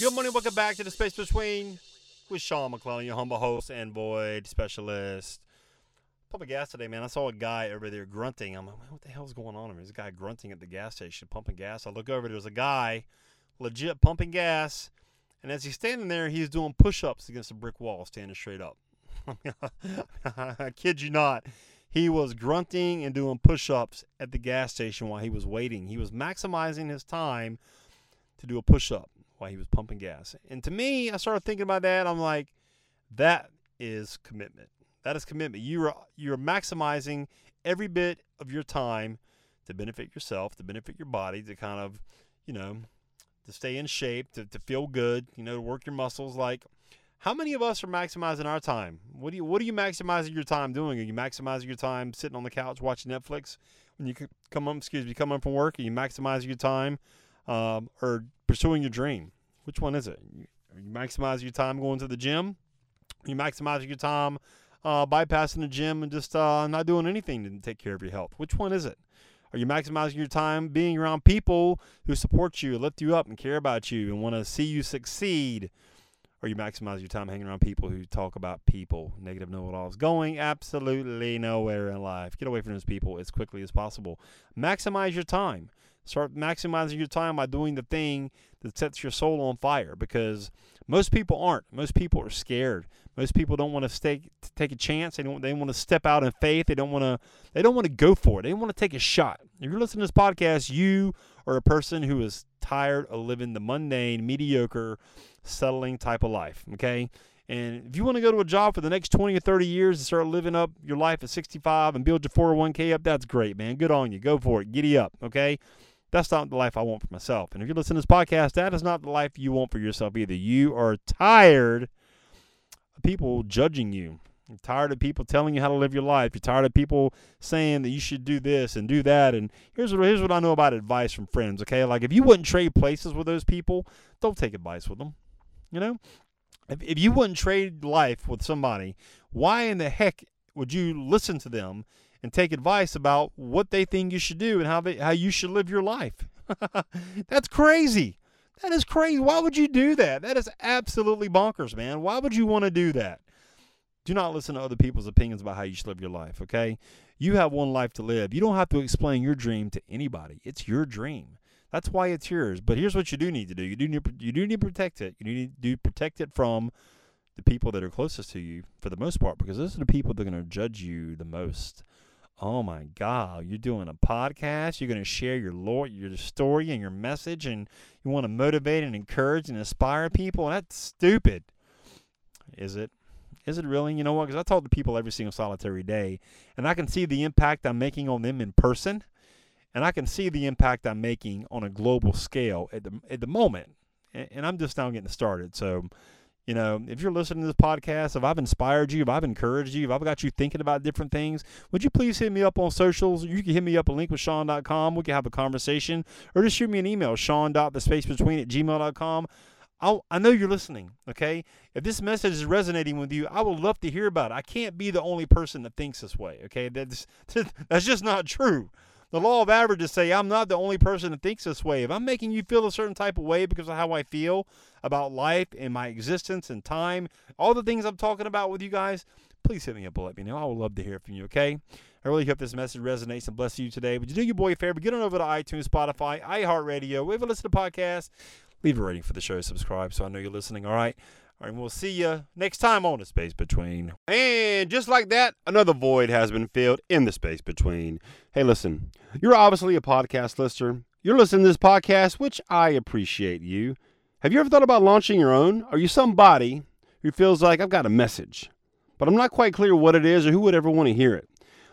Good morning, welcome back to the Space Between with Sean McClellan, your humble host and void specialist. Pumping gas today, man. I saw a guy over there grunting. I'm like, what the hell's going on? There's a guy grunting at the gas station, pumping gas. I look over, there's a guy legit pumping gas. And as he's standing there, he's doing push ups against a brick wall, standing straight up. I kid you not. He was grunting and doing push ups at the gas station while he was waiting. He was maximizing his time to do a push up while he was pumping gas. And to me, I started thinking about that. I'm like, that is commitment. That is commitment. You're you're maximizing every bit of your time to benefit yourself, to benefit your body, to kind of, you know, to stay in shape, to, to feel good, you know, to work your muscles. Like, how many of us are maximizing our time? What do you What are you maximizing your time doing? Are you maximizing your time sitting on the couch watching Netflix when you come home? Excuse me, come home from work. Are you maximizing your time, um, or pursuing your dream? Which one is it? Are you maximizing your time going to the gym? Are you maximizing your time uh, bypassing the gym and just uh, not doing anything to take care of your health? Which one is it? Are you maximizing your time being around people who support you, lift you up, and care about you and want to see you succeed? Or you maximize your time hanging around people who talk about people, negative know it alls, going absolutely nowhere in life. Get away from those people as quickly as possible. Maximize your time. Start maximizing your time by doing the thing that sets your soul on fire because most people aren't. Most people are scared. Most people don't want to stay, take a chance. They don't. They want to step out in faith. They don't want to. They don't want to go for it. They want to take a shot. If you're listening to this podcast, you are a person who is tired of living the mundane, mediocre, settling type of life. Okay. And if you want to go to a job for the next 20 or 30 years and start living up your life at 65 and build your 401k up, that's great, man. Good on you. Go for it. Giddy up. Okay. That's not the life I want for myself. And if you listen to this podcast, that is not the life you want for yourself either. You are tired of people judging you. You're tired of people telling you how to live your life. You're tired of people saying that you should do this and do that. And here's what here's what I know about advice from friends. Okay, like if you wouldn't trade places with those people, don't take advice with them. You know, if if you wouldn't trade life with somebody, why in the heck would you listen to them and take advice about what they think you should do and how they how you should live your life. That's crazy. That is crazy. Why would you do that? That is absolutely bonkers, man. Why would you want to do that? Do not listen to other people's opinions about how you should live your life, okay? You have one life to live. You don't have to explain your dream to anybody. It's your dream. That's why it's yours. But here's what you do need to do. You do need you do need to protect it. You need to protect it from the people that are closest to you for the most part because those are the people that are going to judge you the most oh my God, you're doing a podcast. You're going to share your Lord, your story and your message, and you want to motivate and encourage and inspire people. That's stupid. Is it? Is it really? You know what? Because I talk to people every single solitary day, and I can see the impact I'm making on them in person, and I can see the impact I'm making on a global scale at the at the moment. And, and I'm just now getting started. So you know, if you're listening to this podcast, if I've inspired you, if I've encouraged you, if I've got you thinking about different things, would you please hit me up on socials? You can hit me up at linkwithsean.com. We can have a conversation or just shoot me an email, sean.thespacebetween at gmail.com. I'll, I know you're listening, okay? If this message is resonating with you, I would love to hear about it. I can't be the only person that thinks this way, okay? That's, that's just not true. The law of averages say I'm not the only person that thinks this way. If I'm making you feel a certain type of way because of how I feel about life and my existence and time, all the things I'm talking about with you guys, please hit me up and let me know. I would love to hear from you, okay? I really hope this message resonates and blesses you today. Would you do your boy a favor? Get on over to iTunes, Spotify, iHeartRadio, wherever you listen to podcasts. Leave a rating for the show, subscribe so I know you're listening, all right? All right, and we'll see you next time on the space between. And just like that, another void has been filled in the space between. Hey, listen, you're obviously a podcast listener. You're listening to this podcast, which I appreciate you. Have you ever thought about launching your own? Are you somebody who feels like I've got a message, but I'm not quite clear what it is or who would ever want to hear it?